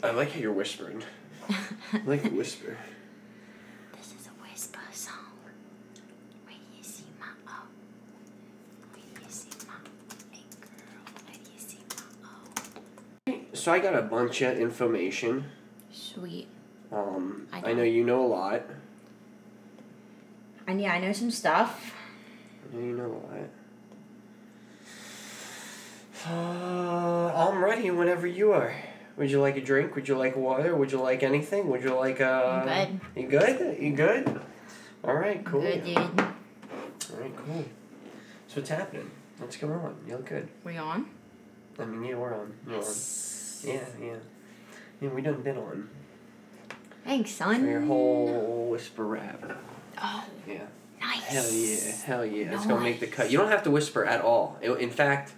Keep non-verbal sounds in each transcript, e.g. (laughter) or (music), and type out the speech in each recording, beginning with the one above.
I like how you're whispering. I like the whisper. This is a whisper song. Do you see my oh? Do you see my hey girl? Do you see my oh? So I got a bunch of information. Sweet. Um, I I know you know a lot. And yeah, I know some stuff. You know a lot. Uh, I'm ready whenever you are. Would you like a drink? Would you like water? Would you like anything? Would you like uh? I'm You good? You good? All right, cool. Good dude. All right, cool. So what's happening? What's going on? You look good. We on? I mean, yeah, we're on. We're on. Yeah, yeah. Yeah, we done been on Thanks, for son. your whole whisper rap. Oh, Yeah. Hell yeah, hell yeah. It's gonna make the cut. You don't have to whisper at all. I- In fact,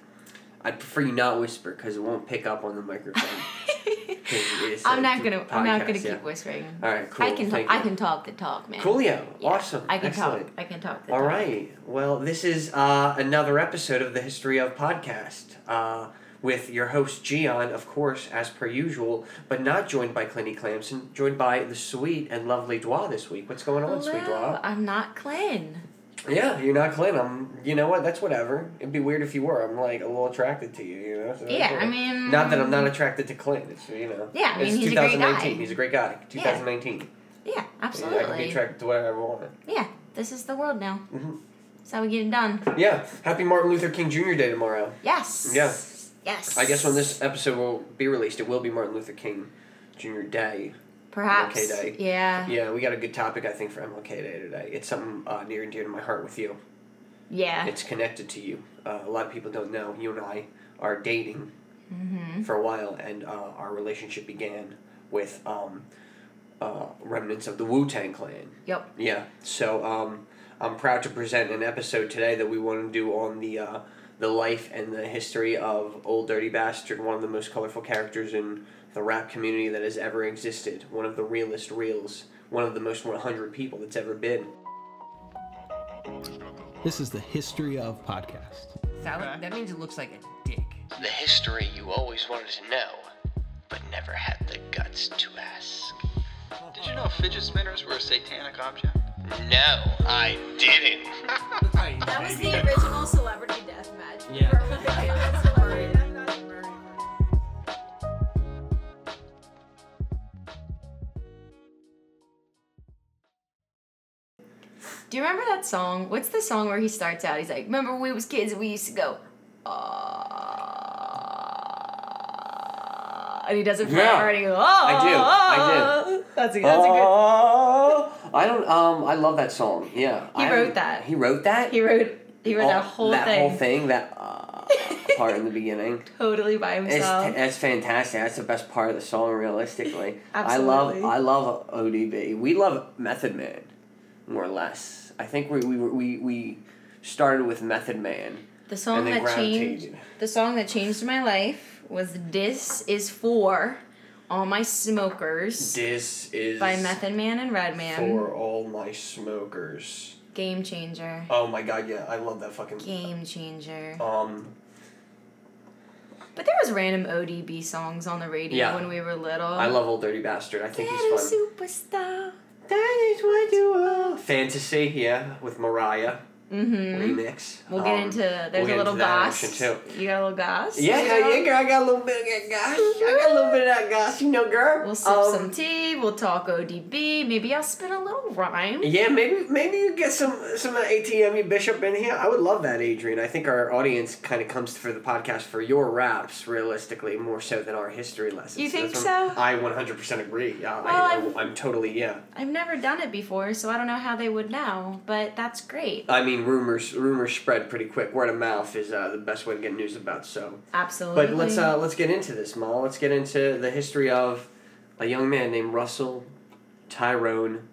I'd prefer you not whisper because it won't pick up on the microphone. (laughs) I'm not gonna. I'm not gonna yeah. keep whispering. All right, cool. I can. Thank I can talk the talk, man. Coolio. Yeah, Awesome. I can Excellent. talk. I can talk the All talk. right. Well, this is uh, another episode of the History of Podcast uh, with your host Gian, of course, as per usual, but not joined by Clinty Clamson, joined by the sweet and lovely Dwa this week. What's going on, sweet Hello, Dwa? I'm not Clint. Yeah, you're not Clint. I'm. You know what? That's whatever. It'd be weird if you were. I'm like a little attracted to you. You know. So Yeah, I mean. Not that I'm not attracted to Clint. It's you know. Yeah, I mean, it's he's a great 2019. guy. He's a great guy. 2019. Yeah, Yeah, I can be attracted to whatever I want. Yeah, this is the world now. Mhm. That's how we get it done. Yeah. Happy Martin Luther King Jr. Day tomorrow. Yes. Yeah. Yes. I guess when this episode will be released, it will be Martin Luther King Jr. Day. Perhaps. MLK Day. Yeah. Yeah, we got a good topic I think for MLK Day today. It's something uh, near and dear to my heart with you. Yeah. It's connected to you. Uh, a lot of people don't know. You and I are dating Mm-hmm. for a while, and uh, our relationship began with um, uh, remnants of the Wu Tang Clan. Yep. Yeah. So um, I'm proud to present an episode today that we want to do on the uh, the life and the history of Old Dirty Bastard, one of the most colorful characters in the rap community that has ever existed. One of the realest reels. One of the most 100 people that's ever been. This is the History of Podcast. That, that means it looks like a dick. The history you always wanted to know, but never had the guts to ask. Did you know fidget spinners were a satanic object? No, I didn't. That was the original celebrity death match. (laughs) Yeah. Do you remember that song? What's the song where he starts out? He's like, "Remember when we was kids and we used to go." Uh, and he does it forever, Yeah. and he goes, oh, I do, I do. That's a, that's a Oh, I don't. Um, I love that song. Yeah, He I- wrote that. He wrote that. He wrote. He wrote All- that whole thing. that thing whole thing. That uh, (laughs) part in the beginning. totally by himself. it's fantastic. That's the best part of the song, realistically. (laughs) I love I love ODB. We love Method Man, more or less. I think we we we we started with Method Man the song that changed. The song that changed my life was "This Is For All My Smokers" This is by Method Man and Redman. for all my smokers. Game changer. Oh my god, yeah, I love that fucking. Game changer. Um, But there was random ODB songs on the radio Yeah. when we were little. I love Old Dirty Bastard. I think Get he's a fun. superstar. That is what you are. Fantasy, yeah, with Mariah Mm-hmm. remix. We'll get Um, into. There's we'll get a little goss. too. You got a little goss. Yeah, yeah, yeah, girl. I got a little bit of that gosh. I got a little bit of that gosh, you know, girl. We'll sip Um, some tea. We'll talk ODB. Maybe I'll spit a little rhyme. Yeah, maybe maybe you get some some ATM Bishop in here. I would love that, Adrian. I think our audience kind of comes for the podcast for your raps, realistically, more so than our history lessons. You think so? I one hundred percent agree. Yeah, Well, I, I'm totally yeah. I've never done it before, so I don't know how they would know. But that's great. I mean, rumors rumors spread pretty quick. Word of mouth is uh, the best way to get news about. So, Absolutely. but let's uh, let's get into this, Ma. Let's get into the history of a young man named Russell Tyrone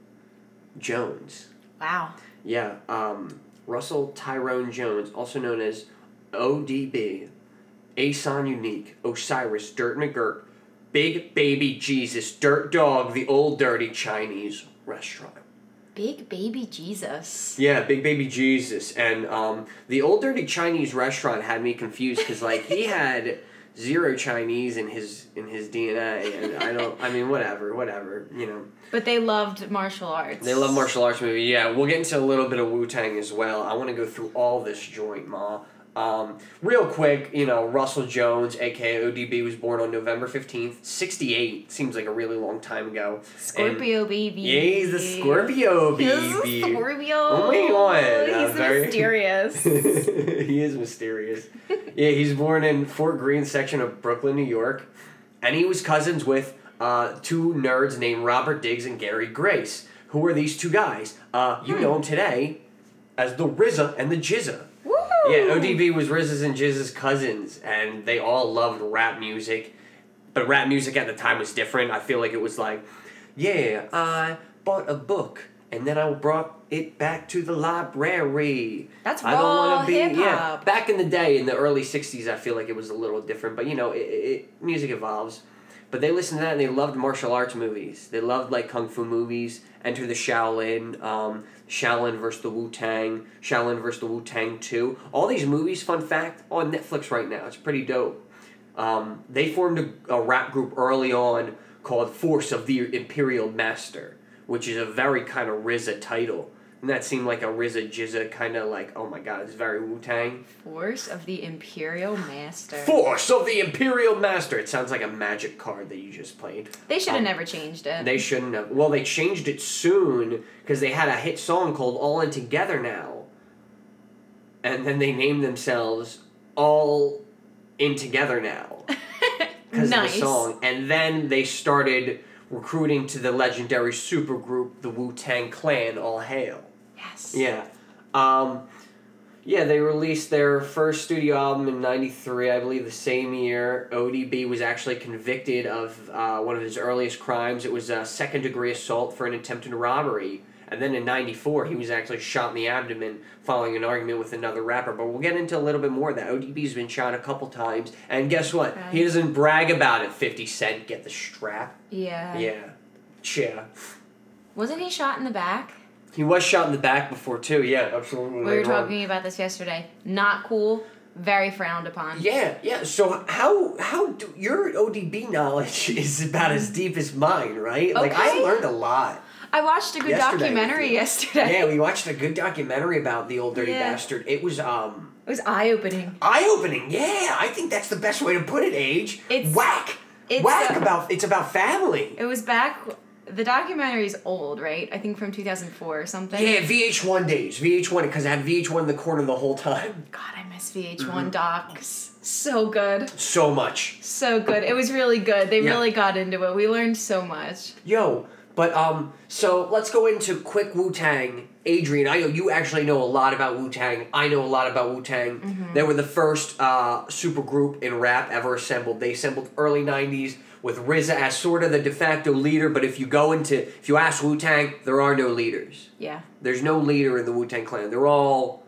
Jones. wow. Yeah, um, Russell Tyrone Jones, also known as ODB, Ason Unique, Osiris, Dirt McGirt, Big Baby Jesus, Dirt Dog, the Old Dirty Chinese Restaurant. Big baby Jesus. Yeah, Big Baby Jesus, and um, the old dirty Chinese restaurant had me confused because like he (laughs) had zero Chinese in his in his DNA, and I don't. I mean, whatever, whatever, you know. But they loved martial arts. They love martial arts movie. Yeah, we'll get into a little bit of Wu Tang as well. I want to go through all this joint, ma. Um, real quick, you know, Russell Jones, aka ODB, was born on November fifteenth, sixty eight. Seems like a really long time ago. Scorpio baby. Yeah, he's a Scorpio He's baby. a Scorpio. Oh my God, He's very- mysterious. (laughs) he is mysterious. yeah, he's born in Fort Greene section of Brooklyn, New York, and he was cousins with uh, two nerds named Robert Diggs and Gary Grice. Who are these two guys? Uh, you know them today as the RZA and the GZA. Yeah, ODB was RZA's and GZA's cousins, and they all loved rap music. But rap music at the time was different. I feel like it was like, yeah, I bought a book, and then I brought it back to the library. That's I don't wanna be yeah. hip-hop. Back in the day, in the early '60s, I feel like it was a little different. But you know, it, it, music evolves. But they listened to that and they loved martial arts movies. They loved like kung fu movies. Enter the Shaolin, um, Shaolin versus the Wu Tang, Shaolin versus the Wu Tang Two. All these movies, fun fact, on Netflix right now. It's pretty dope. Um, they formed a, a rap group early on called Force of the Imperial Master, which is a very kind of RZA title. And that seemed like a RZA GZA kind of like, oh my god, it's very Wu Tang. Force of the Imperial Master. Force of the Imperial Master. It sounds like a magic card that you just played. They should have Um, never changed it. They shouldn't have. Well, they changed it soon because they had a hit song called All In Together Now. And then they named themselves All In Together Now (laughs) because nice. of the song. And then they started recruiting to the legendary supergroup, the Wu Tang Clan, All Hail. Yes. Yeah. Um, yeah, they released their first studio album in 93, I believe the same year. ODB was actually convicted of uh, one of his earliest crimes. It was a second degree assault for an attempted robbery. And then in 94, he was actually shot in the abdomen following an argument with another rapper. But we'll get into a little bit more of that. ODB's been shot a couple times. And guess what? He doesn't brag about it, 50 Cent. Get the strap. Yeah. Yeah. Yeah. Wasn't he shot in the back? He was shot in the back before, too. Yeah, absolutely. We were on. talking about this yesterday. Not cool. Very frowned upon. Yeah, yeah. So how how do your ODB knowledge (laughs) is about as deep as mine, right? Like I learned a lot. I watched a good Yesterday, documentary yesterday. Yeah, we watched a good documentary about the old dirty Yeah. bastard. It was um It was eye opening. eye opening. Yeah, I think that's the best way to put it. Age It's- whack it's whack a- about it's about family. It was back. The documentary is old, right? I think from 2004 or something. Yeah, VH1 days, VH1 because I had VH1 in the corner the whole time. (laughs) God, I miss VH1 Mm-hmm. docs. So good. So much. So good. It was really good. They Yeah. really got into it. We learned so much. Yo, but um, so let's go into quick Wu Tang. Adrian, I know you actually know a lot about Wu Tang. I know a lot about Wu Tang. Mm-hmm. They were the first uh, super group in rap ever assembled. They assembled early '90s with RZA as sort of the de facto leader. But if you go into, if you ask Wu Tang, there are no leaders. Yeah. There's no leader in the Wu Tang Clan. They're all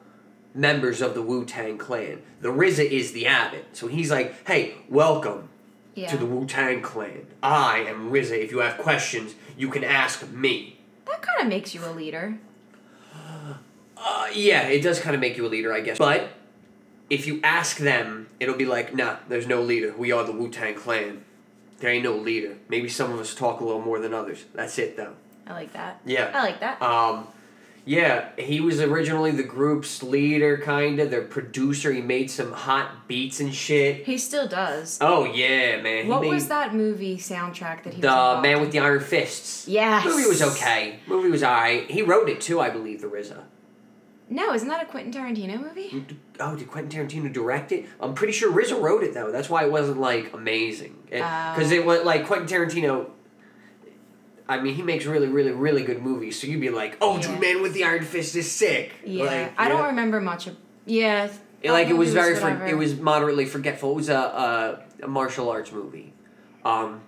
members of the Wu Tang Clan. The RZA is the abbot, so he's like, "Hey, welcome Yeah. to the Wu Tang Clan. I am RZA. If you have questions, you can ask me." that kind of makes you a leader. Uh, yeah, it does kind of make you a leader, I guess. But if you ask them, it'll be like, nah, there's no leader. We are the Wu Tang Clan. There ain't no leader. Maybe some of us talk a little more than others. That's it, though. I like that. Yeah. I like that. Um, yeah, he was originally the group's leader, kind of. Their producer. He made some hot beats and shit. he still does. Oh, yeah, man. He what made was that movie soundtrack that he The Man with the Iron Fists. Yes. Movie was okay. Movie was alright. He wrote it too, I believe, the RZA. No, isn't that a Quentin Tarantino movie? Oh, did Quentin Tarantino direct it? I'm pretty sure RZA wrote it though. That's why it wasn't like amazing. Because Oh. it was like Quentin Tarantino. I mean, he makes really, really, really good movies. So you'd be like, "Oh, Yeah. dude, Man with the Iron Fist is sick." Yeah. Like, I don't remember much of. Yeah. It, like it was very, for, it was moderately forgetful. It was a, a, a martial arts movie. Um,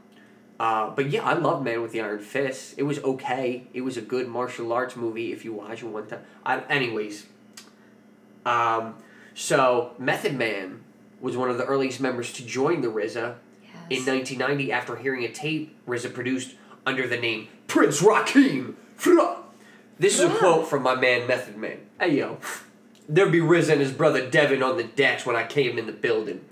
uh, but yeah, I love Man with the Iron Fist. It was okay. It was a good martial arts movie if you watch it one time. I, anyways, um, so Method Man was one of the earliest members to join the RZA in 1990 after hearing a tape RZA produced under the name Prince Rakim. This is a quote from my man Method Man. Hey yo, there'd be Riz and his brother Devin on the decks when I came in the building.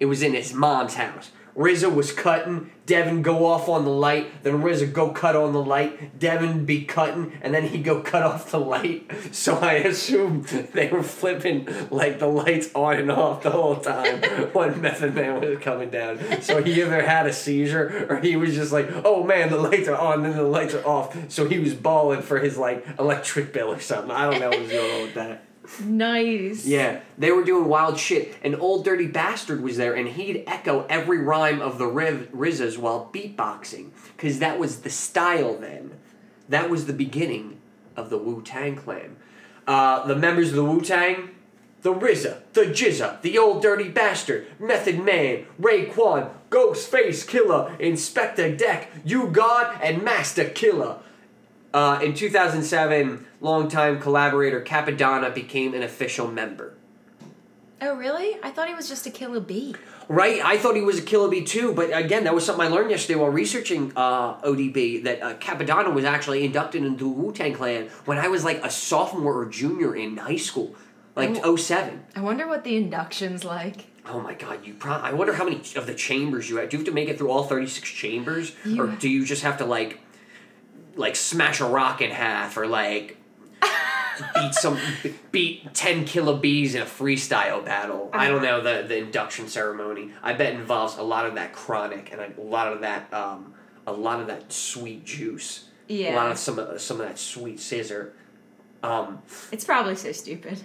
It was in his mom's house. RZA was cutting, Devin go off on the light, then RZA go cut on the light, Devin be cutting, and then he go cut off the light. (laughs) So I assumed they were flipping like the lights on and off the whole time (laughs) when Method Man was coming down. So he either had a seizure or he was just like, oh man, the lights are on, then the lights are off. So he was balling for his like electric bill or something. I don't know what was going on with that. Nice. Yeah, they were doing wild shit. An old dirty bastard was there, and he'd echo every rhyme of the Riv- RZAs while beatboxing, because that was the style then. That was the beginning of the Wu Tang Clan. Uh, the members of the Wu Tang, the RZA, the GZA, the old dirty bastard, Method Man, Raekwon, Ghostface Killah, Inspectah Deck, U-God, and Masta Killa. Uh, in 2007, longtime collaborator Cappadonna became an official member. Oh, really? I thought he was just a killer bee. Right, I thought he was a Killer Bee too, but again, that was something I learned yesterday while researching uh, ODB that uh, Cappadonna was actually inducted into the Wu Tang Clan when I was like a sophomore or junior in high school, like Oh. 07. I wonder what the induction's like. Oh my god, you pro- I wonder how many of the chambers you have. Do you have to make it through all 36 chambers? Or do you just have to like like smash a rock in half or like beat some beat 10 kilo bees in a freestyle battle? I don't know the the induction ceremony. I bet involves a lot of that chronic and a lot of that um a lot of that sweet juice. Yeah a lot of some of some of that sweet scissor. Um It's probably so stupid.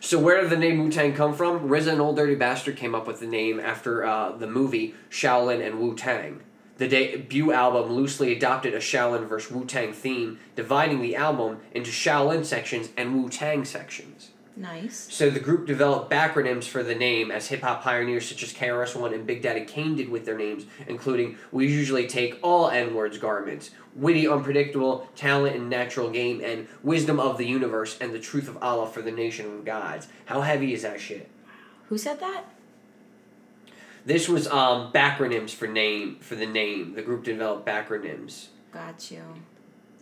so where did the name Wu Tang come from? RZA and Old Dirty Bastard came up with the name after uh, the movie Shaolin and Wu Tang. The debut album loosely adopted a Shaolin vs. Wu Tang theme, dividing the album into Shaolin sections and Wu Tang sections. Nice. So the group developed backronyms for the name as hip hop pioneers such as KRS-One and Big Daddy Kane did with their names, including "We usually take all N-words garments," "Witty, unpredictable, talent and natural game," and "Wisdom of the universe and the truth of Allah for the nation of gods." How heavy is that shit? Who said that? This was um backronyms for name for the name. The group developed backronyms Got you.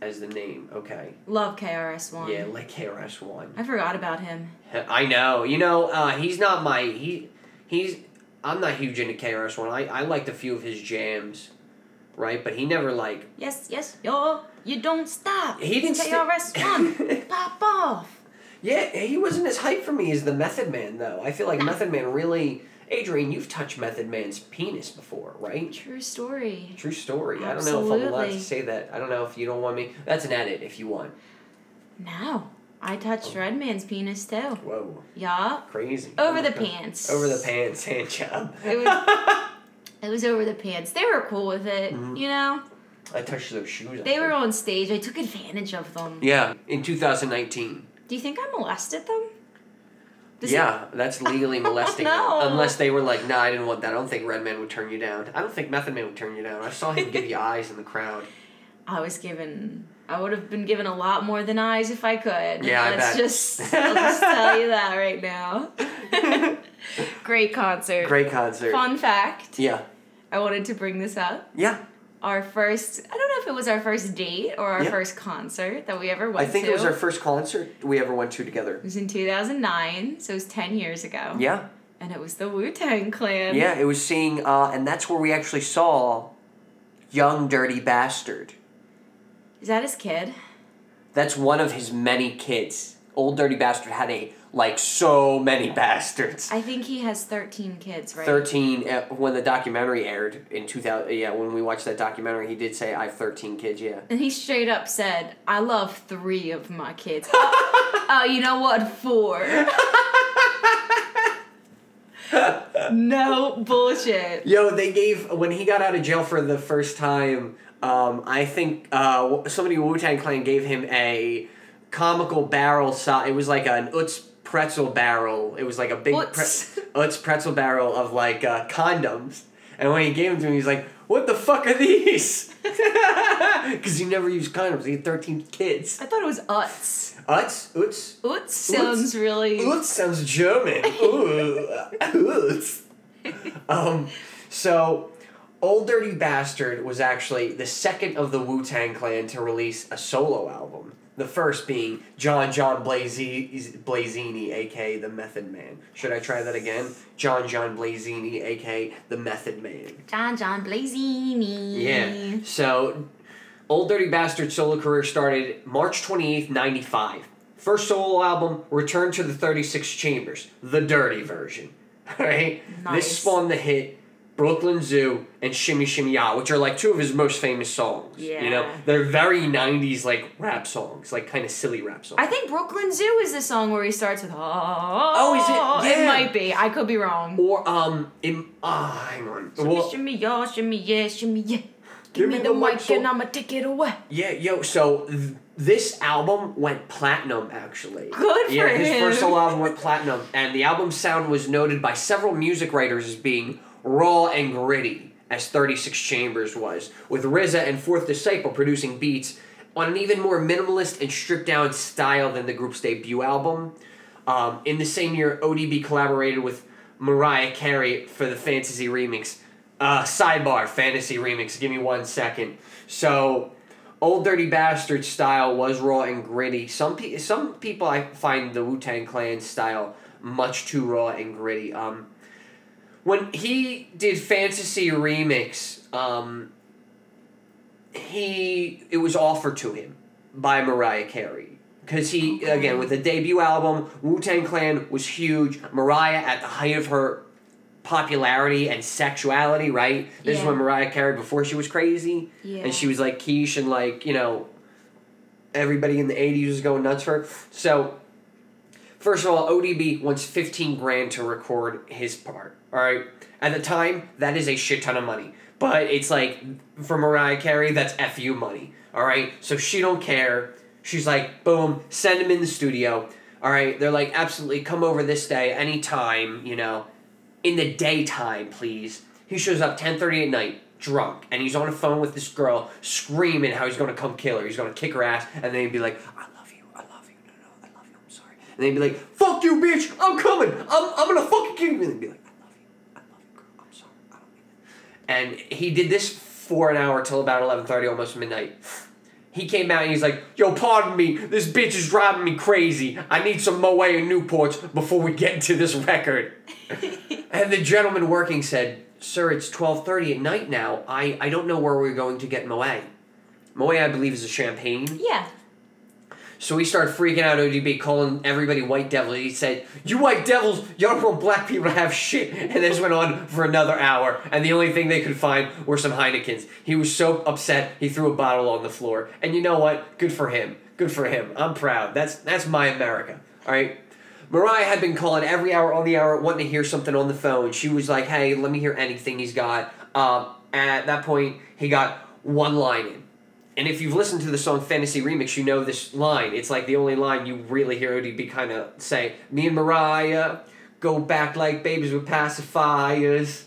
as the name. Okay. Love KRS-One. Yeah, like KRS-One. I forgot about him. I know. You know, uh, he's not my he he's I'm not huge into KRS One. I, I liked a few of his jams, right? But he never like Yes, yes, yo, you don't stop. He didn't sti- KRS-One, (laughs) pop off. Yeah, he wasn't as hype for me as the Method Man though. I feel like Method Man really Adrian, you've touched Method Man's penis before, right? True story. True story. I don't know if I'm allowed to say that. I don't know if you don't want me. That's an edit if you want. No, I touched Redman's penis too. Whoa, Yeah, crazy. over the Okay. pants. Over the pants hand job. It was. It was over the pants. They were cool with it, Mhm. you know. I touched those shoes. They were on stage. I took advantage of them. Yeah, in 2019. Do you think I molested them? Does yeah, that's legally (laughs) molesting No. them. Unless they were like, nah, I didn't want that. I don't think Redman would turn you down. I don't think Method Man would turn you down. I saw him give you (laughs) eyes in the crowd. I was given. I would have been given a lot more than eyes if I could. Yeah, I Let's bet. just. I'll just tell you that right now. (laughs) Great concert. Great concert. Fun fact. Yeah. I wanted to bring this up. Yeah. Our first. I don't know if it was our first date or our Yeah. first concert that we ever went to. I think to. it was our first concert we ever went to together. It was in 2009, so it was 10 years ago. Yeah. And it was the Wu Tang Clan. Yeah, it was seeing, uh, and that's where we actually saw Young Dirty Bastard. Is that his kid? That's one of his many kids. Old Dirty Bastard had a, like, so many bastards. I think he has 13 kids, right? 13 uh, when the documentary aired in 2000 yeah when we watched that documentary he did say i have 13 kids yeah And he straight up said, I love three of my kids. oh, (laughs) oh, you know what? Four. no bullshit. yo they gave when he got out of jail for the first time um, i think uh, somebody in wu-tang clan gave him a comical barrel size it was like an utz pretzel barrel it was like a big Utz. Pre- (laughs) utz pretzel barrel of like uh, condoms and when he gave them to him he's like what the fuck are these (laughs) because he never used condoms he had 13 kids I thought it was Utz. utz utz Utz sounds really. Utz sounds German. (laughs) Ooh, Utz. Um, so, Old Dirty Bastard was actually the second of the Wu Tang Clan to release a solo album. The first being John John Blaze- Blazini, aka the Method Man. Should I try that again? John John Blazini, aka the Method Man. John John Blazini. Yeah. So, Old Dirty Bastard solo career started March 28th, 95. First solo album, Return to the 36 Chambers, the dirty version. (laughs) Alright? Nice. This spawned the hit Brooklyn Zoo and Shimmy Shimmy Ya, which are like two of his most famous songs. Yeah. You know? They're very 90s like rap songs, like kind of silly rap songs. I think Brooklyn Zoo is the song where he starts with oh. Oh, is it? Yeah. It might be. I could be wrong. or, um, in, ah, hang on. Shimmy, Well, shimmy, yeah, shimmy, yeah, shimmy, yeah. Give, me, the, mic and I'ma take it away. Yeah, yo, so th- this album went platinum actually. Good for yeah, his him. first album went platinum, and the album's sound was noted by several music writers as being raw and gritty, as 36 Chambers was, with RZA and Fourth Disciple producing beats on an even more minimalist and stripped down style than the group's debut album. Um, in the same year, ODB collaborated with Mariah Carey for the Fantasy remix. Uh, sidebar, Fantasy remix. Give me one second. So, Old Dirty Bastard style was raw and gritty. Some pe- some people I find the Wu Tang Clan style much too raw and gritty. Um, when he did Fantasy remix, um, he it was offered to him by Mariah Carey because he again with the debut album Wu Tang Clan was huge. Mariah at the height of her popularity and sexuality, right? This is Yeah. when Mariah Carey before she was crazy Yeah. and she was like quiche and like you know everybody in the 80s was going nuts for her. So first of all, ODB wants 15 grand to record his part. All right. At the time, that is a shit ton of money. But it's like for Mariah Carey, that's fu money. All right. So she don't care. She's like, boom, send him in the studio. All right. They're like, absolutely, come over this day, anytime. You know, in the daytime, please. He shows up 10:30 at night, drunk, and he's on the phone with this girl, screaming how he's gonna come kill her. He's gonna kick her ass, and then he'd be like, "I love you, I love you, no, no, I love you, I'm sorry." And they'd be like, "Fuck you, bitch, I'm coming, I'm, I'm gonna fucking kill you." And they'd be like, "I love you, I love you, girl, I'm sorry, I don't mean it." And he did this for an hour till about 11:30, almost midnight. He came out and he's like, "Yo, pardon me, this bitch is driving me crazy. I need some Moet and Newports before we get to this record." (laughs) and the gentleman working said, "Sir, it's 12:30 at night now. I I don't know where we're going to get Moet. Moet, I believe, is a champagne." Yeah. So he started freaking out ODB, calling everybody white devils. He said, You white devils, y'all want black people to have shit. And this went on for another hour. And the only thing they could find were some Heinekens. He was so upset, he threw a bottle on the floor. And you know what? Good for him. Good for him. I'm proud. That's that's my America. Alright? Mariah had been calling every hour on the hour, wanting to hear something on the phone. She was like, Hey, let me hear anything he's got. Um, at that point, he got one line in. And if you've listened to the song Fantasy Remix, you know this line. It's like the only line you really hear ODB kind of say. Me and Mariah go back like babies with pacifiers.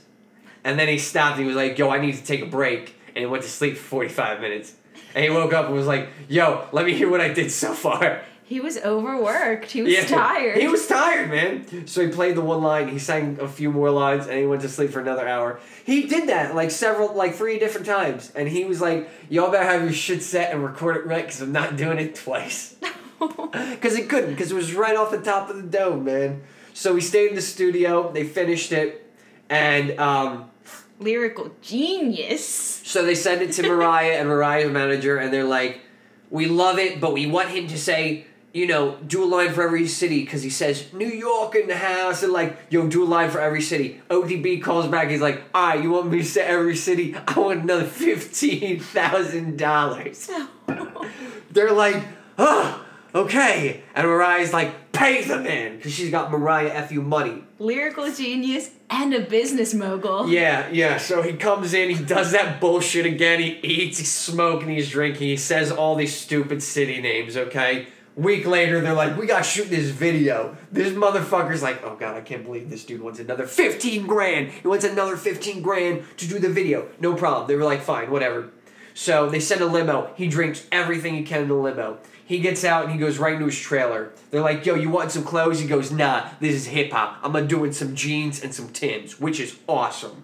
And then he stopped and he was like, yo, I need to take a break. And he went to sleep for 45 minutes. And he woke up and was like, yo, let me hear what I did so far. (laughs) He was overworked. He was tired. He was tired, man. So he played the one line, he sang a few more lines, and he went to sleep for another hour. He did that like several, like three different times. And he was like, y'all better have your shit set and record it right, because I'm not doing it twice. (laughs) (laughs) Because he couldn't, because it was right off the top of the dome, man. So we stayed in the studio, they finished it, and um, Lyrical genius. so they send it to (laughs) Mariah and Mariah's manager, and they're like, "We love it, but we want him to say, you know, do a line for every city because he says New York in the house, and like, yo, do a line for every city." ODB calls back. He's like, "All right, you want me to say every city? I want another (laughs) fifteen thousand dollars." (laughs) They're like, "Oh, okay," and Mariah's like, "Pay the man," because she's got Mariah fu money. Lyrical genius and a business mogul. Yeah, yeah. So he comes in, he does that bullshit again. He eats, he's smoking, he's drinking. He says all these stupid city names. Okay. Week later, they're like, "We gotta shoot this video." This motherfucker's like, "Oh god, I can't believe this dude wants another fifteen grand. He wants another fifteen grand to do the video. No problem." They were like, "Fine, whatever." So they send a limo. He drinks everything he can in the limo. He gets out and he goes right into his trailer. They're like, yo, you want some clothes? He goes, nah, this is hip hop. I'm gonna do some jeans and some Tims, which is awesome.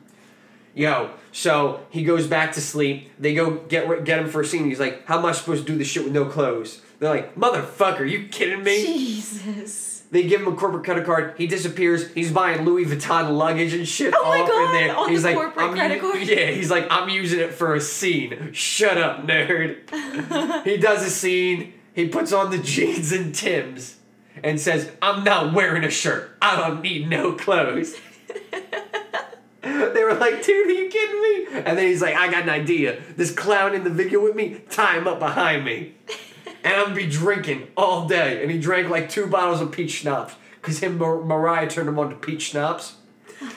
Yo, so he goes back to sleep. They go get get him for a scene. He's like, how am I supposed to do this shit with no clothes? They're like, motherfucker, you kidding me? Jesus. They give him a corporate credit card. He disappears. He's buying Louis Vuitton luggage and shit. Oh my all up God, in there. on he's the like, corporate I'm credit u- card? Yeah, he's like, I'm using it for a scene. Shut up, nerd. (laughs) he does a scene. He puts on the jeans and Tim's and says, I'm not wearing a shirt. I don't need no clothes. they were like, dude, are you kidding me? And then he's like, I got an idea. This clown in the video with me, tie him up behind me. And I'm be drinking all day. And he drank like two bottles of peach schnapps. Because him Mar- Mariah turned him on to peach schnapps.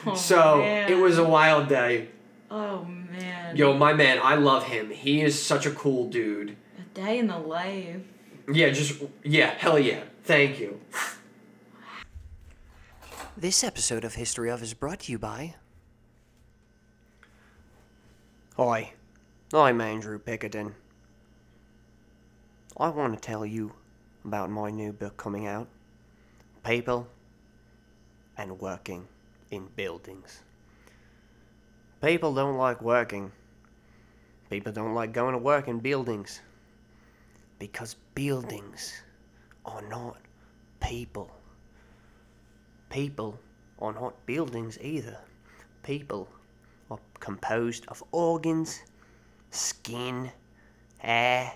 Oh, so man. it was a wild day. Oh man. Yo, my man, I love him. He is such a cool dude. A day in the life. Yeah, just, yeah, hell yeah. Thank you. This episode of History of is brought to you by. Hi, I'm Andrew Pickerton. I want to tell you about my new book coming out People and Working in Buildings. People don't like working. People don't like going to work in buildings. Because buildings are not people. People are not buildings either. People are composed of organs, skin, hair,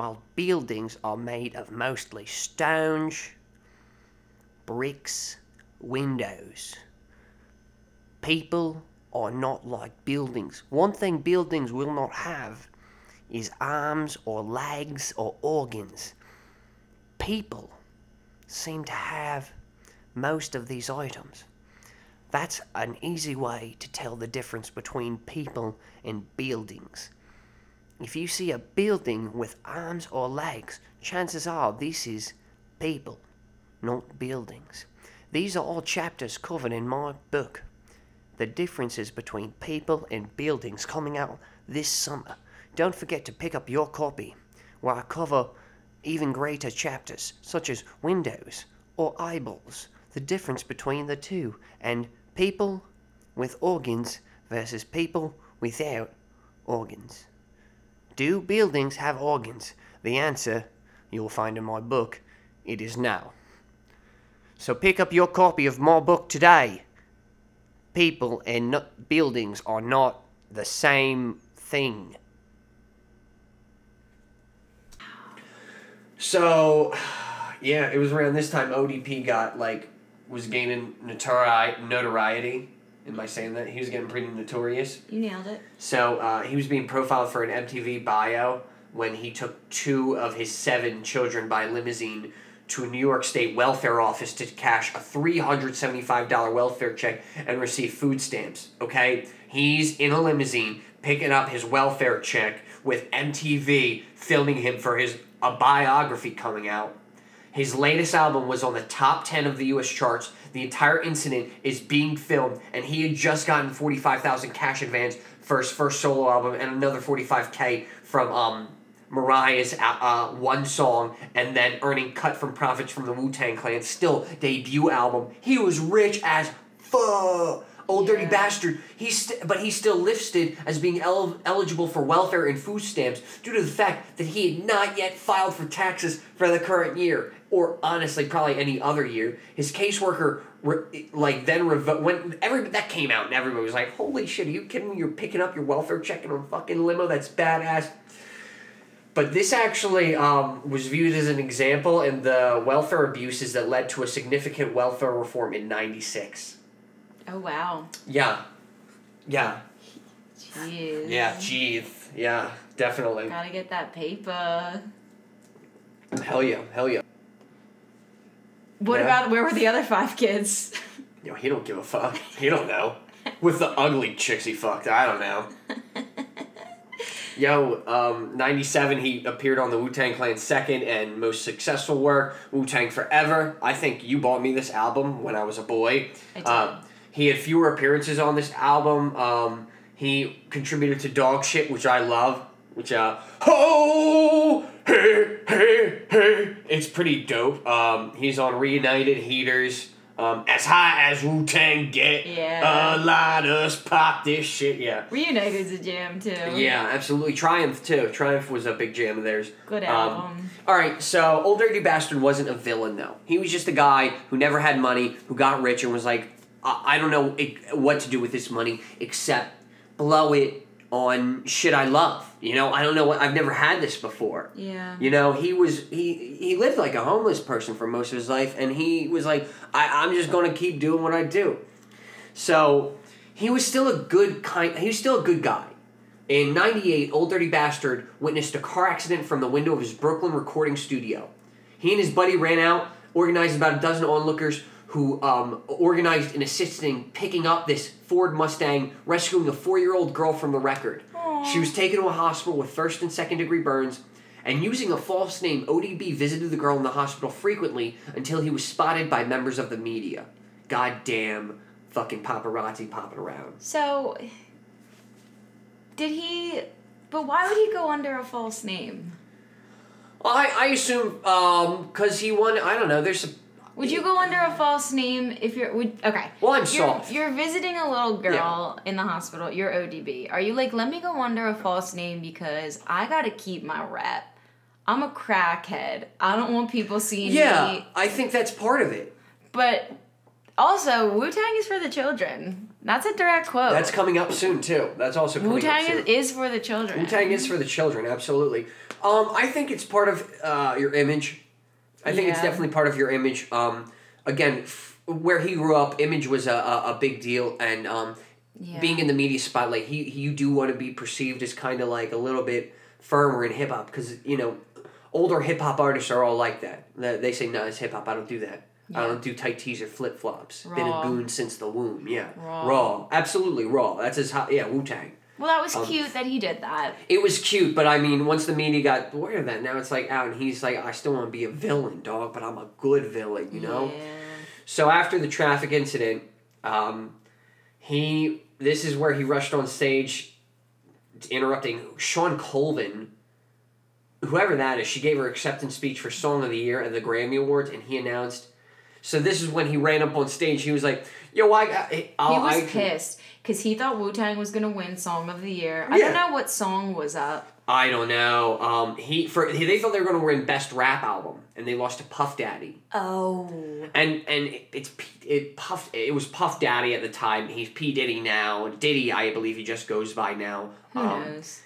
while buildings are made of mostly stones, bricks, windows. People are not like buildings. One thing buildings will not have is arms or legs or organs. People seem to have most of these items. That's an easy way to tell the difference between people and buildings. If you see a building with arms or legs, chances are this is people, not buildings. These are all chapters covered in my book. The differences between people and buildings coming out this summer. Don't forget to pick up your copy, where I cover even greater chapters, such as windows or eyeballs, the difference between the two, and people with organs versus people without organs. Do buildings have organs? The answer you'll find in my book. It is no. So pick up your copy of my book today. People and no- buildings are not the same thing. So, yeah, it was around this time ODB got like was gaining notori- notoriety. Am I saying that he was getting pretty notorious? You nailed it. So uh, he was being profiled for an MTV bio when he took two of his seven children by limousine to a New York State welfare office to cash a three hundred seventy five dollar welfare check and receive food stamps. Okay, he's in a limousine picking up his welfare check with MTV filming him for his a biography coming out. His latest album was on the top 10 of the US charts. The entire incident is being filmed, and he had just gotten 45,000 cash advance for his first solo album and another 45K from um, Mariah's uh, uh, one song, and then earning cut from profits from the Wu Tang Clan's still debut album. He was rich as fuck. Old dirty Yeah. bastard. He's st- but he's still listed as being el- eligible for welfare and food stamps due to the fact that he had not yet filed for taxes for the current year, or honestly, probably any other year. His caseworker, re- like then revo- when every that came out and everybody was like, "Holy shit, are you kidding me? You're picking up your welfare check in a fucking limo? That's badass." But this actually um, was viewed as an example in the welfare abuses that led to a significant welfare reform in '96. Oh wow. Yeah. Yeah. Jeez. Yeah, jeez. Yeah, definitely. Gotta get that paper. Hell yeah, hell yeah. What Yeah. about where were the other five kids? (laughs) Yo, he don't give a fuck. He don't know. With the ugly chicks he fucked, I don't know. Yo, um, 97, he appeared on the Wu Tang Clan's second and most successful work, Wu Tang Forever. I think you bought me this album when I was a boy. I did. Um, he had fewer appearances on this album. Um, he contributed to Dog Shit, which I love. Which, uh, ho, hey, hey, hey. It's pretty dope. Um, he's on Reunited, Heaters, Um, as high as Wu Tang get. Yeah. Uh, let us pop this shit. Yeah. Reunited's a jam too. Yeah, absolutely. Triumph too. Triumph was a big jam of theirs. Good Um, album. all right, so Old Dirty Bastard wasn't a villain though. He was just a guy who never had money, who got rich and was like, I, I don't know what to do with this money except blow it on shit I love. You know, I don't know what I've never had this before. Yeah. You know, he was he he lived like a homeless person for most of his life, and he was like, I, I'm just gonna keep doing what I do. So he was still a good kind. He was still a good guy. In '98, Old Dirty Bastard witnessed a car accident from the window of his Brooklyn recording studio. He and his buddy ran out, organized about a dozen onlookers who um, organized in assisting picking up this Ford Mustang, rescuing a four-year-old girl from the record. She was taken to a hospital with first and second degree burns, and using a false name, ODB visited the girl in the hospital frequently until he was spotted by members of the media. Goddamn fucking paparazzi popping around. So, did he? But why would he go under a false name? I, I assume um because he won I don't know there's some Would you go under a false name if you're would okay? Well, I'm you're, soft. You're visiting a little girl in the hospital. You're ODB. Are you like, let me go under a false name because I gotta keep my rep. I'm a crackhead. I don't want people seeing yeah me. Yeah, I think that's part of it. But also, Wu Tang is for the children. That's a direct quote. That's coming up soon too. That's also Wu Tang is, is for the children. Wu Tang is for the children, absolutely. Um, I think it's part of uh, your image. I think it's definitely part of your image. Um, again, f- where he grew up, image was a, a, a big deal, and um, Yeah. being in the media spotlight, he, he you do want to be perceived as kind of like a little bit firmer in hip hop because you know older hip hop artists are all like that. They they say, "No, it's hip hop. I don't do that. I don't do tight tees or flip flops. Been a goon since the womb. Yeah, Raw. raw, absolutely raw. That's his hot. Yeah, Wu Tang." Well, that was Um, cute that he did that. It was cute, but I mean, once the media got aware of that, now it's like out, and he's like, I still want to be a villain, dog, but I'm a good villain, you know. Yeah. So after the traffic incident, um, he this is where he rushed on stage, interrupting Shawn Colvin, whoever that is. She gave her acceptance speech for Song of the Year at the Grammy Awards, and he announced. So this is when he ran up on stage. He was like, "Yo, I got." He I'll, was I pissed because he thought Wu Tang was gonna win Song of the Year. I Yeah. don't know what song was up. I don't know. Um, he for he, they thought they were going to win best rap album, and they lost to Puff Daddy. Oh. And and it, it's P- it Puff it was Puff Daddy at the time. He's P Diddy now. Diddy, I believe he just goes by now. Who Um, knows?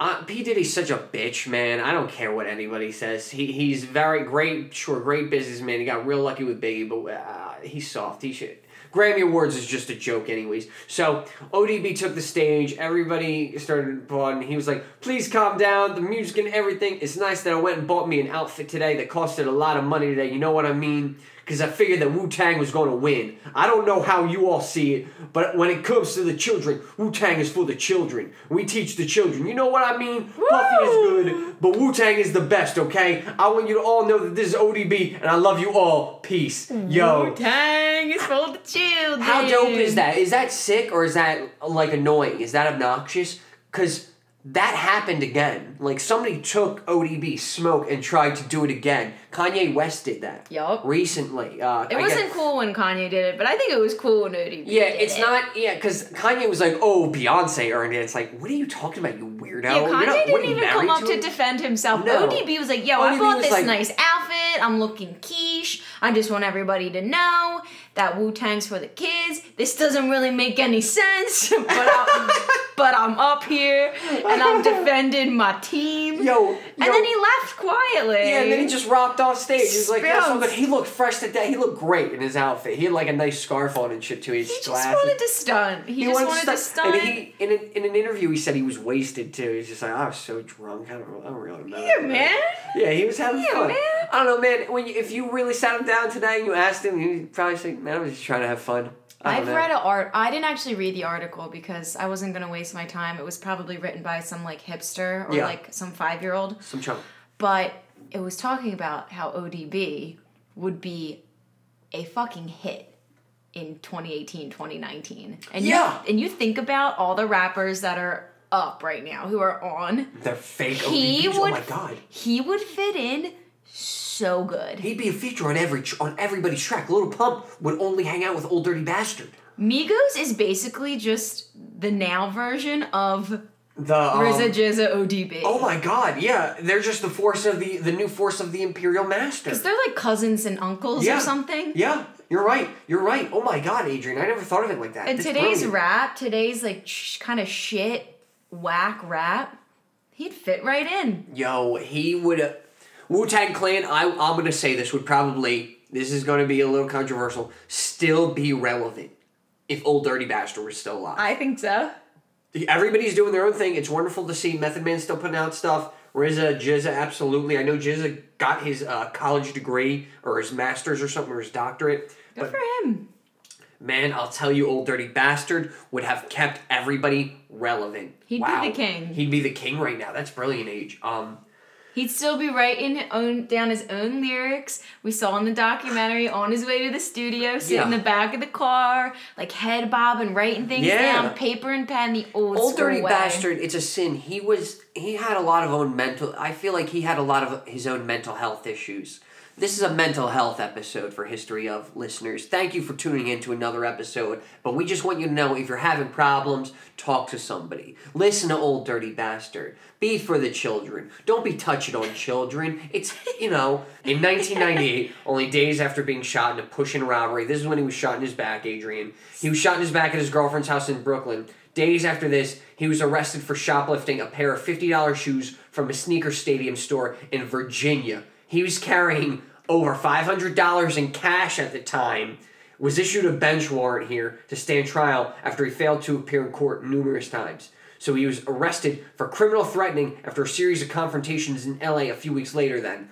uh, P Diddy's such a bitch, man. I don't care what anybody says. He he's very great, sure, great businessman. He got real lucky with Biggie, but uh, he's soft. He should. Grammy Awards is just a joke, anyways. So ODB took the stage. Everybody started applauding. He was like, "Please calm down. The music and everything. It's nice that I went and bought me an outfit today that costed a lot of money today. You know what I mean? Because I figured that Wu Tang was going to win. I don't know how you all see it, but when it comes to the children, Wu Tang is for the children. We teach the children. You know what I mean? Puffy is good, but Wu Tang is the best. Okay? I want you to all know that this is ODB, and I love you all. Peace, yo." Wu Tang is for the children. How dope is that? Is that sick or is that like annoying? Is that obnoxious? Because that happened again. Like somebody took ODB smoke and tried to do it again. Kanye West did that. Yup. Recently. Uh, It I wasn't guess- cool when Kanye did it, but I think it was cool when ODB Yeah, it's it. not. Yeah, because Kanye was like, "Oh, Beyonce earned it." It's like, what are you talking about, you weirdo? Yeah, Kanye not, didn't even come up to him? defend himself. No. ODB was like, yo, I bought this like- nice outfit. I'm looking quiche. I just want everybody to know that Wu Tang's for the kids. This doesn't really make any sense, (laughs) but (laughs) but I'm up here and I'm (laughs) defending my team. Yo, yo, and then he left quietly. Yeah, and then he just rocked off stage. He was like, "Yeah, so good." He looked fresh to death. He looked great in his outfit. He had like a nice scarf on and shit too. He, He just wanted to stunt. He, just wanted to stunt. And he, in, an, in an interview, he said he was wasted too. He's just like, I was so drunk. I don't, I don't really know. yeah, man. Yeah, he was having Yeah, fun. man. I don't know, man. When you, if you really sat him down today and you asked him, he'd probably say, "Man, I was just trying to have fun." I don't I've know. read an art. I didn't actually read the article because I wasn't gonna waste my time. It was probably written by some like hipster or Yeah. like some five year old. some chunk. But it was talking about how ODB would be a fucking hit in 2018, 2019. And Yeah. you and you think about all the rappers that are up right now who are on. They're fake He ODBs. Oh would oh my god. he would fit in so good. He'd be a feature on every on everybody's track. Lil Pump would only hang out with Old Dirty Bastard. Migos is basically just the now version of The um, RZA, GZA, ODB. Oh my God! Yeah, they're just the force of the the new force of the Imperial Master. Because they're like cousins and uncles Yeah. or something. Yeah, you're right. You're right. Oh my God, Adrian, I never thought of it like that. And That's today's brilliant. rap, today's like sh- kind of shit, whack rap, he'd fit right in. Yo, he would. Wu Tang Clan. I I'm gonna say this would probably. This is gonna be a little controversial. Still be relevant if Old Dirty Bastard was still alive. I think so. Everybody's doing their own thing. It's wonderful to see Method Man still putting out stuff. RZA, GZA, absolutely. I know GZA got his uh, college degree or his master's or something or his doctorate. Good But for him. man, I'll tell you, Old Dirty Bastard would have kept everybody relevant. He'd be the king. He'd be the king right now. That's brilliant, Age. Um, He'd still be writing own down his own lyrics. We saw in the documentary on his way to the studio, sitting in the back of the car, like head bobbing, writing things Yeah. down, paper and pen, the old, Old Dirty way. Bastard, it's a sin. He was he had a lot of own mental I feel like he had a lot of his own mental health issues. This is a mental health episode for History of listeners. Thank you for tuning in to another episode. But we just want you to know if you're having problems, talk to somebody. Listen to Old Dirty Bastard. Be for the children. Don't be touching on children. It's, you know, in 1998, (laughs) only days after being shot in a push-in robbery, this is when he was shot in his back, Adrian. He was shot in his back at his girlfriend's house in Brooklyn. Days after this, he was arrested for shoplifting a pair of $50 shoes from a sneaker stadium store in Virginia. He was carrying over $500 in cash at the time. Was issued a bench warrant here to stand trial after he failed to appear in court numerous times. So he was arrested for criminal threatening after a series of confrontations in LA a few weeks later then.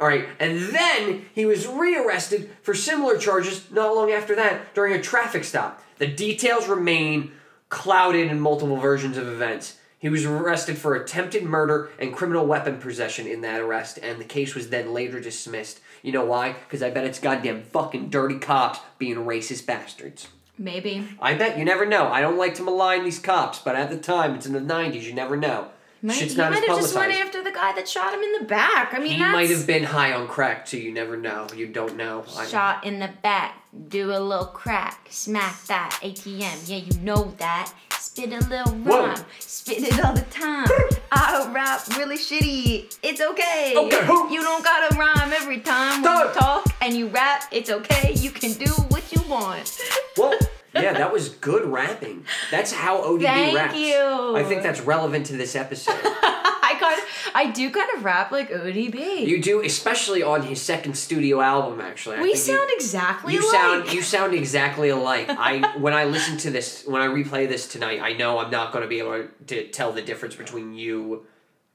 All right, and then he was rearrested for similar charges not long after that during a traffic stop. The details remain clouded in multiple versions of events. He was arrested for attempted murder and criminal weapon possession in that arrest, and the case was then later dismissed. You know why? Because I bet it's goddamn fucking dirty cops being racist bastards. Maybe. I bet you never know. I don't like to malign these cops, but at the time, it's in the 90s, you never know. Might, Shit's he might have just went after the guy that shot him in the back. I mean, He that's might have been high on crack too. You never know. You don't know. Shot in the back. Do a little crack. Smack that ATM. Yeah, you know that. Spit a little Whoa. rhyme. Spit it all the time. (laughs) I rap really shitty. It's okay. Okay, who- You don't gotta rhyme every time when Stop. you talk and you rap. It's okay. You can do what you want. Well, yeah, that was good rapping. That's how ODB Thank raps. you. I think that's relevant to this episode. (laughs) I kind of, I do kind of rap like ODB. you do, especially on his second studio album. Actually, I we think you- sound exactly You alike. sound you sound exactly alike. I when I listen to this when I replay this tonight, I know I'm not going to be able to tell the difference between you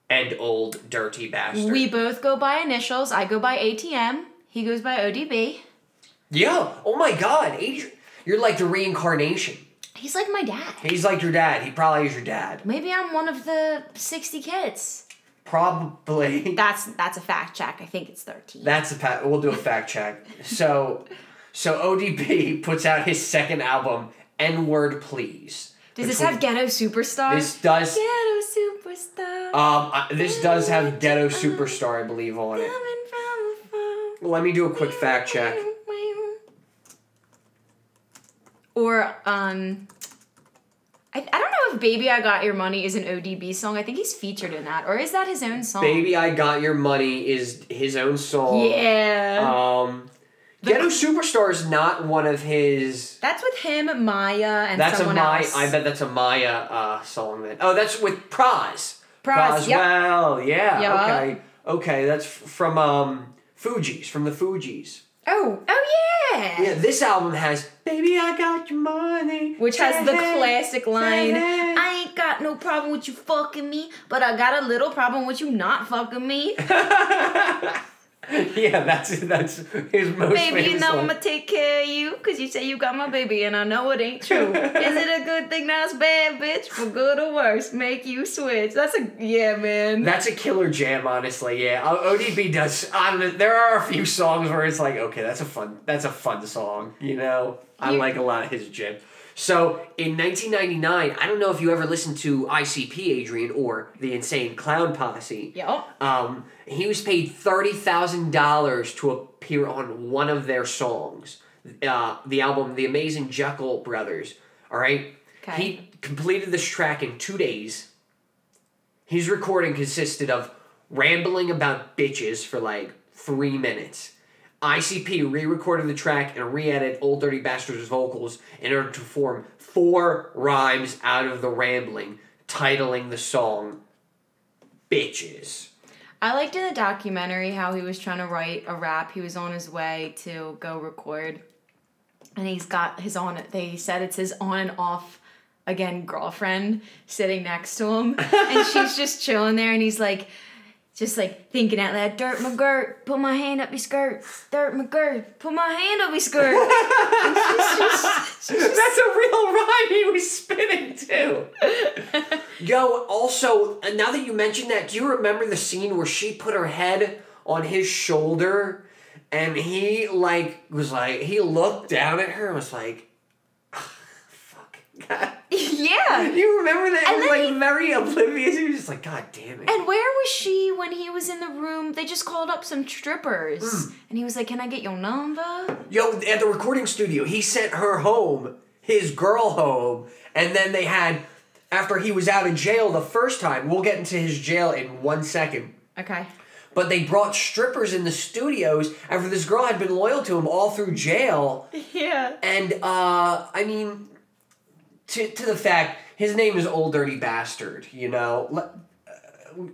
and old dirty bastard. we both go by initials. I go by ATM. He goes by ODB. yeah. Oh my God, Adrian, you're like the reincarnation. He's like my dad. He's like your dad. He probably is your dad. Maybe I'm one of the 60 kids. Probably. (laughs) That's that's a fact check. I think it's 13. That's a pa- we'll do a fact check. So, so ODB puts out his second album, N Word Please. Does this have Ghetto Superstar? This does. Ghetto Superstar. Um, this does have Ghetto Superstar, I believe, on it. from. Let me do a quick fact check. Or um I, I don't know if Baby I Got Your Money is an ODB song. I think he's featured in that. Or is that his own song? Baby, I Got Your Money is his own song. Yeah. Um, Ghetto Superstar is not one of his. that's with him, Mya, and That's a Mya. else. I bet that's a Mya uh, song. Then. Oh, that's with Pras. Pras, yep. Well, yeah. Yeah. Okay. Okay, that's from um Fugees, from the Fugees. Oh, oh yeah. Yeah, this album has "Baby, I Got Your Money," Which has the classic line. I ain't got no problem with you fucking me, but I got a little problem with you not fucking me. (laughs) (laughs) yeah, that's that's his most baby, you know one. I'ma take care of you, cause you say you got my baby, and I know it ain't true. (laughs) Is it a good thing that's bad, bitch? For good or worse, make you switch. That's a, yeah, man. That's a killer jam, honestly. Yeah, ODB does. Um, there are a few songs where it's like, okay, that's a fun, that's a fun song. You know, I You- like a lot of his jam. So in 1999, I don't know if you ever listened to ICP, Adrian, or the Insane Clown Posse. Yup. Um, he was paid thirty thousand dollars to appear on one of their songs, uh, the album "The Amazing Jekyll Brothers." All right, Okay. he completed this track in two days. His recording consisted of rambling about bitches for like three minutes. ICP re-recorded the track and re-edited Old Dirty Bastard's vocals in order to form four rhymes out of the rambling, titling the song "Bitches." I liked in the documentary how he was trying to write a rap. He was on his way to go record, and he's got his on. They said it's his on and off again girlfriend sitting next to him, (laughs) and she's just chilling there, and he's like. Just like thinking out loud, Dirt McGirt, put my hand up your skirt. Dirt McGirt, put my hand up your skirt. (laughs) And she's just- she's just- That's a real rhyme he was spinning too. (laughs) Yo, also, uh, now that you mentioned that, do you remember the scene where she put her head on his shoulder and he like was like he looked down at her and was like "Ah, fuck. God. (laughs) yeah. You remember that? And He was like he- very oblivious. He was just like, God damn it. And where was she when he was in the room? They just called up some strippers. Hmm. And he was like, Can I get your number? Yo, at the recording studio, he sent her home, his girl home, and then they had, after he was out of jail the first time, we'll get into his jail in one second. Okay. But they brought strippers in the studios after this girl had been loyal to him all through jail. (laughs) Yeah. And, uh, I mean, to, to the fact, his name is Old Dirty Bastard, you know? Uh,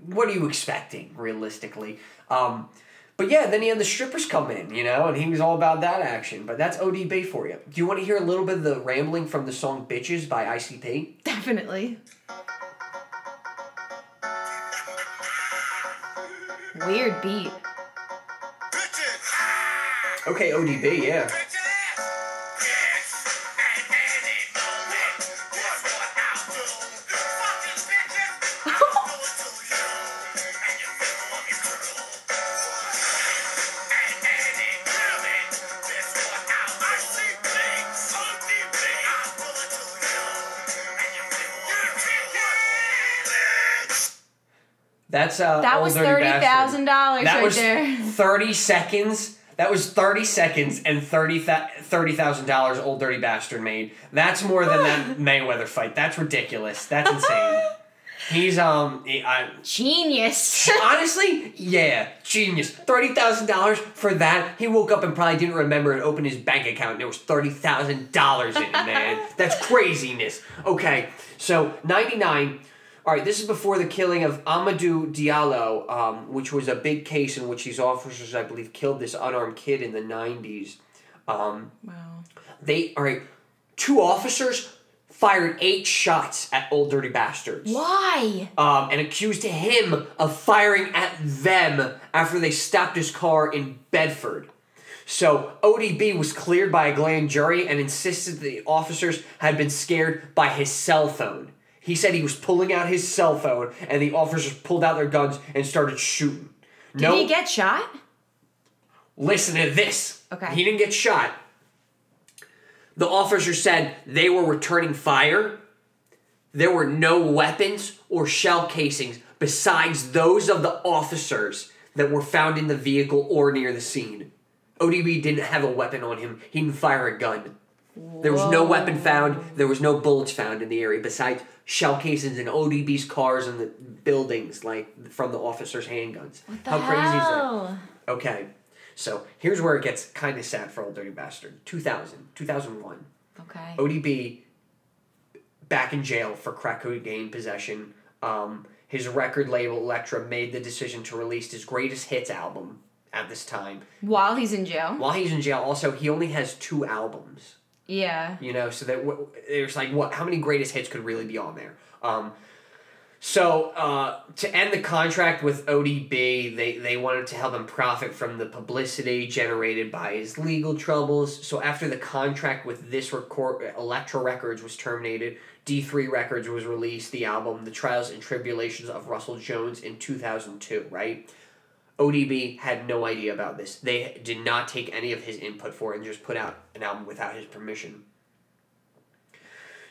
What are you expecting, realistically? Um, but yeah, then he had the strippers come in, you know, and he was all about that action. But that's ODB for you. Do you want to hear a little bit of the rambling from the song Bitches by ICP? Definitely. Weird beat. Okay, ODB, yeah. That's uh. That was thirty thousand dollars That right was there. 30 seconds. That was 30 seconds and $30,000 $30,000 Old Dirty Bastard made. That's more than that (laughs) Mayweather fight. That's ridiculous. That's insane. He's, um, he, I, Genius. honestly, yeah, genius. $30,000 for that. He woke up and probably didn't remember and opened his bank account and there was $30,000 in it, man. (laughs) That's craziness. Okay, so 99. All right, this is before the killing of Amadou Diallo, um, which was a big case in which these officers, I believe, killed this unarmed kid in the 90s. Um, wow. they, all right, two officers fired eight shots at Old Dirty Bastards Why? um, and accused him of firing at them after they stopped his car in Bedford. So ODB was cleared by a grand jury and insisted that the officers had been scared by his cell phone. He said he was pulling out his cell phone and the officers pulled out their guns and started shooting. Did he get shot? Listen to this. Okay. He didn't get shot. The officer said they were returning fire. There were no weapons or shell casings besides those of the officers that were found in the vehicle or near the scene. ODB didn't have a weapon on him. He didn't fire a gun. There was no weapon found. There was no bullets found in the area besides shell casings and ODB's cars and the buildings, like from the officers' handguns. What the How crazy is that? Okay, so here's where it gets kind of sad for Old Dirty Bastard. 2000, 2001. Okay. ODB back in jail for crack cocaine possession. Um, his record label Elektra made the decision to release his greatest hits album at this time. While he's in jail? While he's in jail, also he only has two albums. Yeah. You know, so that w- there's like what? How many greatest hits could really be on there? Um, so uh, to end the contract with ODB, they they wanted to help him profit from the publicity generated by his legal troubles. So after the contract with this record, Elektra Records was terminated. D three Records was released. The album, The Trials and Tribulations of Russell Jones, in two thousand two. Right. ODB had no idea about this. They did not take any of his input for it and just put out an album without his permission.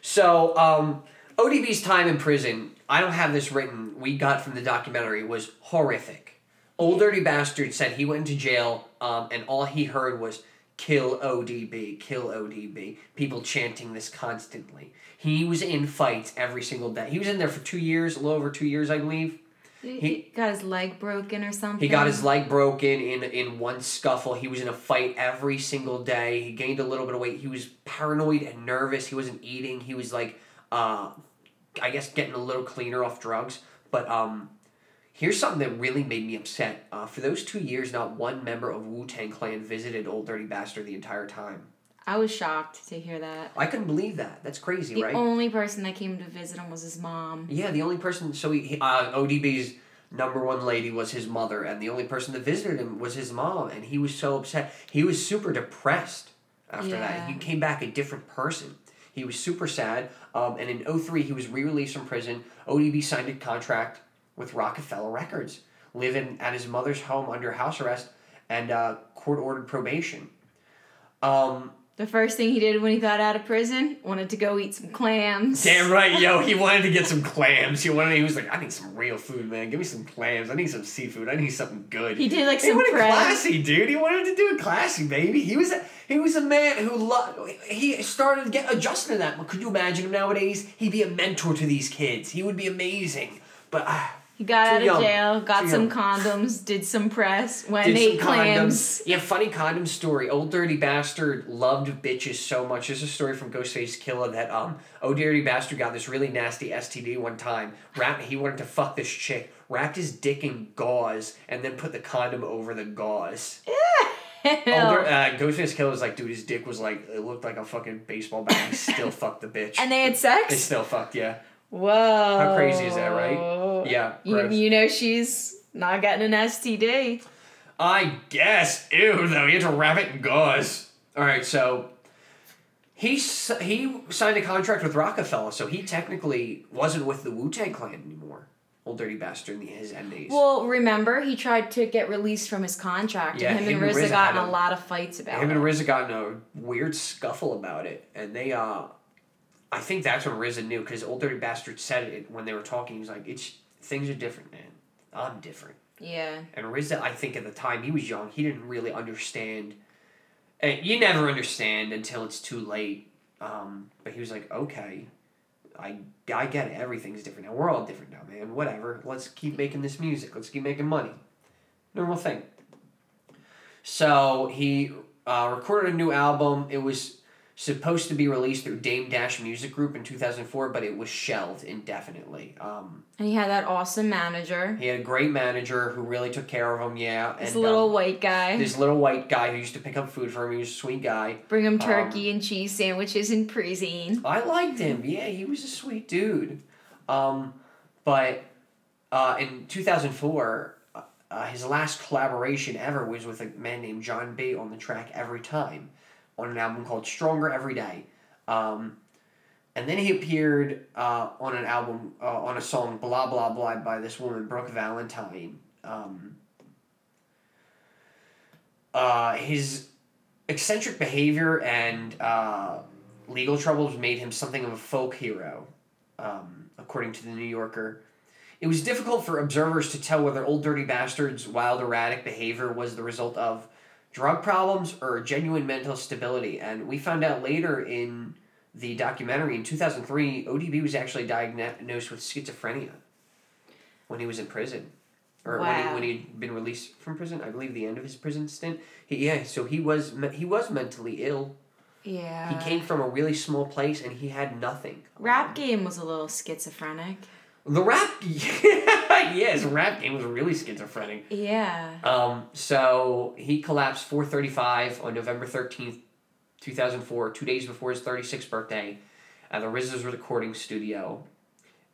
So, um, ODB's time in prison, I don't have this written, we got from the documentary, was horrific. Old Dirty Bastard said he went into jail um, and all he heard was kill ODB, kill ODB. People chanting this constantly. He was in fights every single day. He was in there for two years, a little over two years, I believe. He, He- got his leg broken or something. He got his leg broken in in one scuffle. He was in a fight every single day. He gained a little bit of weight. He was paranoid and nervous. He wasn't eating. He was like, uh, I guess getting a little cleaner off drugs. But um, here's something that really made me upset. Uh, for those two years, not one member of Wu Tang Clan visited Old Dirty Bastard the entire time. I was shocked to hear that. I couldn't believe that. That's crazy, The right? only person that came to visit him was his mom. Yeah, the only person. So he, uh, ODB's number one lady was his mother, and the only person that visited him was his mom, and he was so upset. He was super depressed after that. He came back a different person. He was super sad. Um, and in 03, he was re released from prison. ODB signed a contract with Roc-A-Fella Records, living at his mother's home under house arrest and uh, court ordered probation. Um, The first thing he did when he got out of prison, wanted to go eat some clams. Damn right, yo. He (laughs) wanted to get some clams. He wanted. He was like, I need some real food, man. Give me some clams. I need some seafood. I need something good. He did like He some wanted prep. classy, dude. He wanted to do it classy, baby. He was a, he was a man who lo- he started to get adjusted to that. But could you imagine him nowadays? He'd be a mentor to these kids. He would be amazing. But ah, He got Too out of young. jail, got Too some young. condoms, did some press, went and ate clams. condoms. Yeah, funny condom story. Old dirty bastard loved bitches so much. There's a story from Ghostface Killah that um, old dirty bastard got this really nasty STD one time. Wrapped, he wanted to fuck this chick. Wrapped his dick in gauze and then put the condom over the gauze. Older, uh, Ghostface Killah was like, dude, his dick was like, it looked like a fucking baseball bat. He still (laughs) fucked the bitch. and they had sex? They still fucked, yeah. Whoa. How crazy is that, right? Yeah. You, you know she's not getting an STD. I guess. Ew, though. He had to wrap it in gauze. All right, so he he signed a contract with Roc-A-Fella, so he technically wasn't with the Wu Tang Clan anymore. Old dirty bastard in his end days. Well, remember he tried to get released from his contract, Yeah, and him, him and and RZA RZA got in a a- lot of fights about Him it. and RZA got in a weird scuffle about it, and they uh, I think that's when RZA knew because Old Dirty Bastard said it when they were talking. He's like, "It's things are different, man. I'm different." yeah. And RZA, I think at the time he was young, he didn't really understand. And you never understand until it's too late. Um, but he was like, okay, I I get it. Everything's different now. We're all different now, man. Whatever. Let's keep making this music. Let's keep making money. Normal thing. So he uh, recorded a new album. It was supposed to be released through Dame Dash Music Group in 2004, but it was shelved indefinitely. Um, And he had that awesome manager, he had a great manager who really took care of him. Yeah, this and, little um, white guy. this little white guy who used to pick up food for him. He was a sweet guy. Bring um, him turkey and cheese sandwiches in prison. I liked him. Yeah, he was a sweet dude. Um, but uh, in 2004, uh, uh, his last collaboration ever was with a man named Jon B on the track Every Time on an album called Stronger Every Day. Um, and then he appeared uh, on an album, uh, on a song Blah Blah Blah by this woman, Brooke Valentine. Um, uh, his eccentric behavior and uh, legal troubles made him something of a folk hero, um, according to the New Yorker. It was difficult for observers to tell whether Old Dirty Bastard's wild, erratic behavior was the result of drug problems or genuine mental stability. And we found out later in the documentary in 2003, ODB was actually diagnosed with schizophrenia when he was in prison. Or when, he, when he'd been released from prison, I believe the end of his prison stint. He, yeah, so he was he was mentally ill. Yeah. He came from a really small place and he had nothing. Rap game was a little schizophrenic. The rap, (laughs) yes, rap game was really schizophrenic. Yeah. Um, so he collapsed 435 on November 13th, 2004, two days before his 36th birthday at the RZA's recording studio.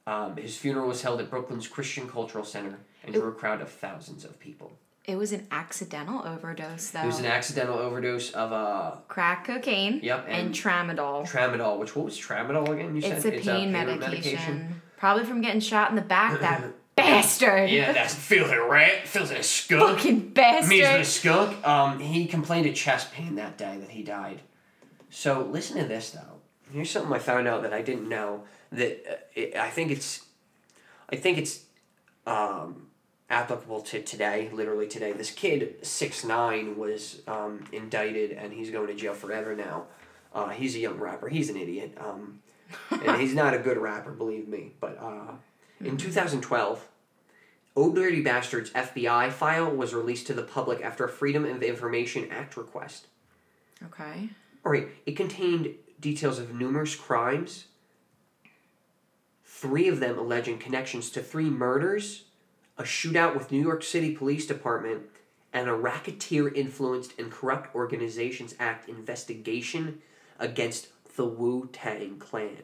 Um, his funeral was held at Brooklyn's Christian Cultural Center and drew a crowd of thousands of people. It was an accidental overdose, though. It was an accidental overdose of uh, Crack cocaine. Yep, And, and- tramadol. tramadol, which what was tramadol again? You it's said a pain, medication. Probably from getting shot in the back. That (laughs) bastard. Yeah, that's filthy rat, filthy skunk. Fucking bastard. Means the skunk. Um, he complained of chest pain that day that he died. So listen to this though. here's something I found out that I didn't know. That uh, it, I think it's, I think it's, um, applicable to today. Literally today, this kid six nine was um, indicted and he's going to jail forever now. Uh, he's a young rapper. He's an idiot. Um, and he's not a good rapper, believe me. But uh, in mm-hmm. 2012, Old Dirty Bastard's FBI file was released to the public after a Freedom of Information Act request. Okay. All right, it contained details of numerous crimes, three of them alleging connections to three murders, a shootout with New York City Police Department, and a racketeer influenced and corrupt organizations act investigation against the Wu Tang Clan.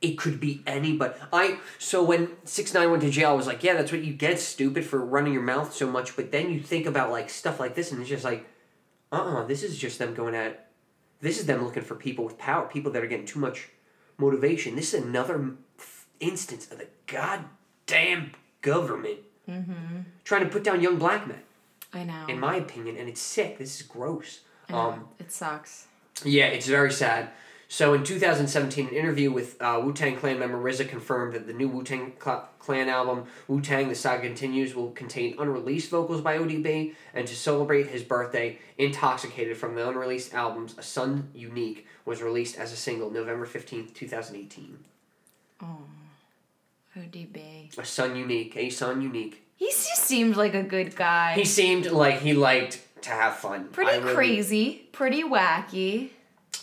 It could be anybody. I so when six nine went to jail, I was like, yeah, that's what you get, stupid, for running your mouth so much. But then you think about like stuff like this, and it's just like, uh uh this is just them going at this is them looking for people with power people that are getting too much motivation this is another f- instance of the goddamn government trying to put down young black men I know. in my opinion and it's sick this is gross um, it sucks. yeah, it's very sad. So in 2017, an interview with uh, Wu Tang Clan member RZA confirmed that the new Wu Tang Cl- Clan album, Wu Tang The Saga Continues, will contain unreleased vocals by ODB, and to celebrate his birthday, Intoxicated from the unreleased albums, A Son Unique, was released as a single November 15th, 2018. Oh, ODB. A Son Unique, A Son Unique. He just seemed like a good guy. He seemed like he liked to have fun. pretty really- crazy, pretty wacky.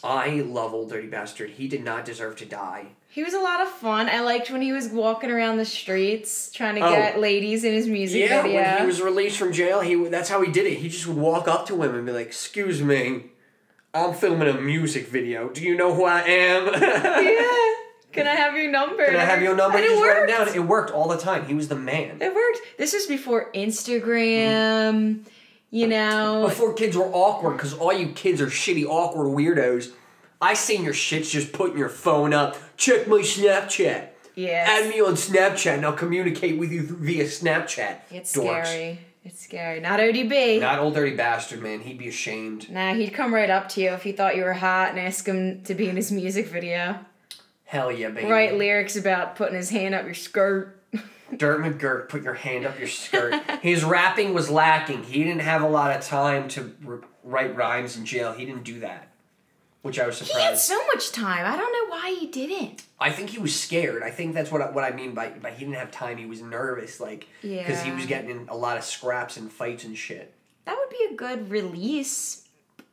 I love Old Dirty Bastard. He did not deserve to die. He was a lot of fun. I liked when he was walking around the streets trying to Oh. get ladies in his music Yeah, video. when he was released from jail, he would- that's how he did it. He just would walk up to women and be like, "Excuse me, I'm filming a music video. Do you know who I am? (laughs) yeah. Can I have your number? Can I have your number? And it Just worked. it down. It worked all the time. He was the man. It worked. This was before Instagram. You know. Before kids were awkward, because all you kids are shitty, awkward weirdos. I seen your shits just putting your phone up. Check my Snapchat. Yeah. Add me on Snapchat and I'll communicate with you via Snapchat. It's Dorks. scary. It's scary. Not ODB. Not old dirty bastard, man. He'd be ashamed. Nah, he'd come right up to you if he thought you were hot and ask him to be in his music video. Hell yeah, baby. Write lyrics about putting his hand up your skirt. Dirt McGirt, put your hand up your skirt. (laughs) His rapping was lacking. He didn't have a lot of time to r- write rhymes in jail. He didn't do that, which I was surprised. He had so much time. I don't know why he didn't. I think he was scared. I think that's what I, what I mean by by he didn't have time. He was nervous, like because he was getting in a lot of scraps and fights and shit. That would be a good release,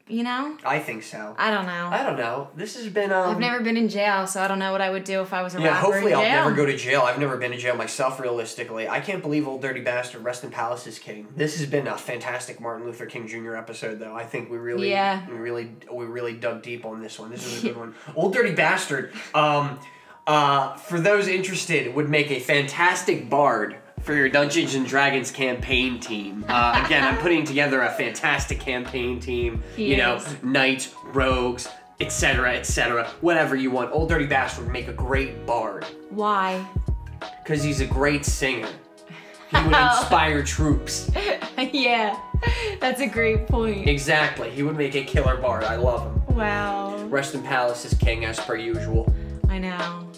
you know? I think so. I don't know. I don't know. This has been um. I've never been in jail, so I don't know what I would do if I was a Yeah, hopefully in I'll jail. never go to jail. I've never been to jail myself, realistically. I can't believe Old Dirty Bastard, Rest in Palace's King. This has been a fantastic Martin Luther King Jr. episode, though. I think we really, Yeah. we really, we really dug deep on this one. This is a good (laughs) one. Old Dirty Bastard, um, uh, for those interested, would make a fantastic bard for your Dungeons and Dragons campaign team. Uh, again, I'm putting together a fantastic campaign team. He you know, is. knights, rogues, etc., etc. Whatever you want. Old Dirty Bastard would make a great bard Why? because he's a great singer. He would (laughs) inspire troops. yeah, that's a great point. Exactly. He would make a killer bard. I love him. Wow. Rest in Palace is king as per usual. I know.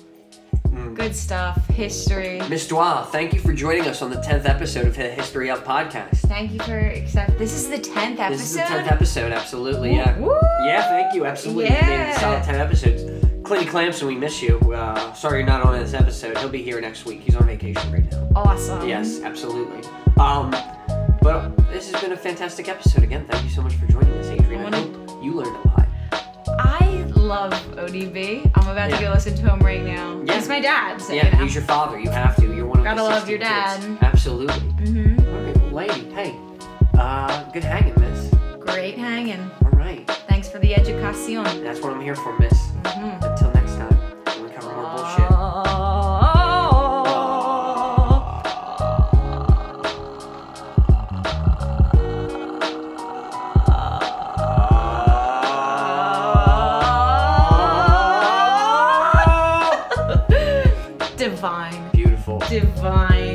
Good stuff. History. Miss Dwa, thank you for joining us on the 10th episode of the History Up podcast. Thank you for accepting. This is the tenth episode. This is the 10th episode, absolutely, yeah. Woo! Yeah, thank you, absolutely. You a solid 10 episodes. Clinty Clamson, we miss you. Uh, sorry you're not on this episode. He'll be here next week. He's on vacation right now. Awesome. Yes, absolutely. Um, but this has been a fantastic episode again. Thank you so much for joining us, Adrian. I hope you learned a lot. I love ODB. I'm about Yeah. to go listen to him right now. Yeah. He's my dad. So, Yeah, you know. he's your father. You have to. You're one of Gotta love your 16 kids. dad. Absolutely. Mhm. All right, well, lady, hey, uh, good hanging, miss. Great hanging. All right, Thanks for the education. that's what I'm here for, miss. Mhm. Until next time, we cover more bullshit. Divine. Beautiful. Divine.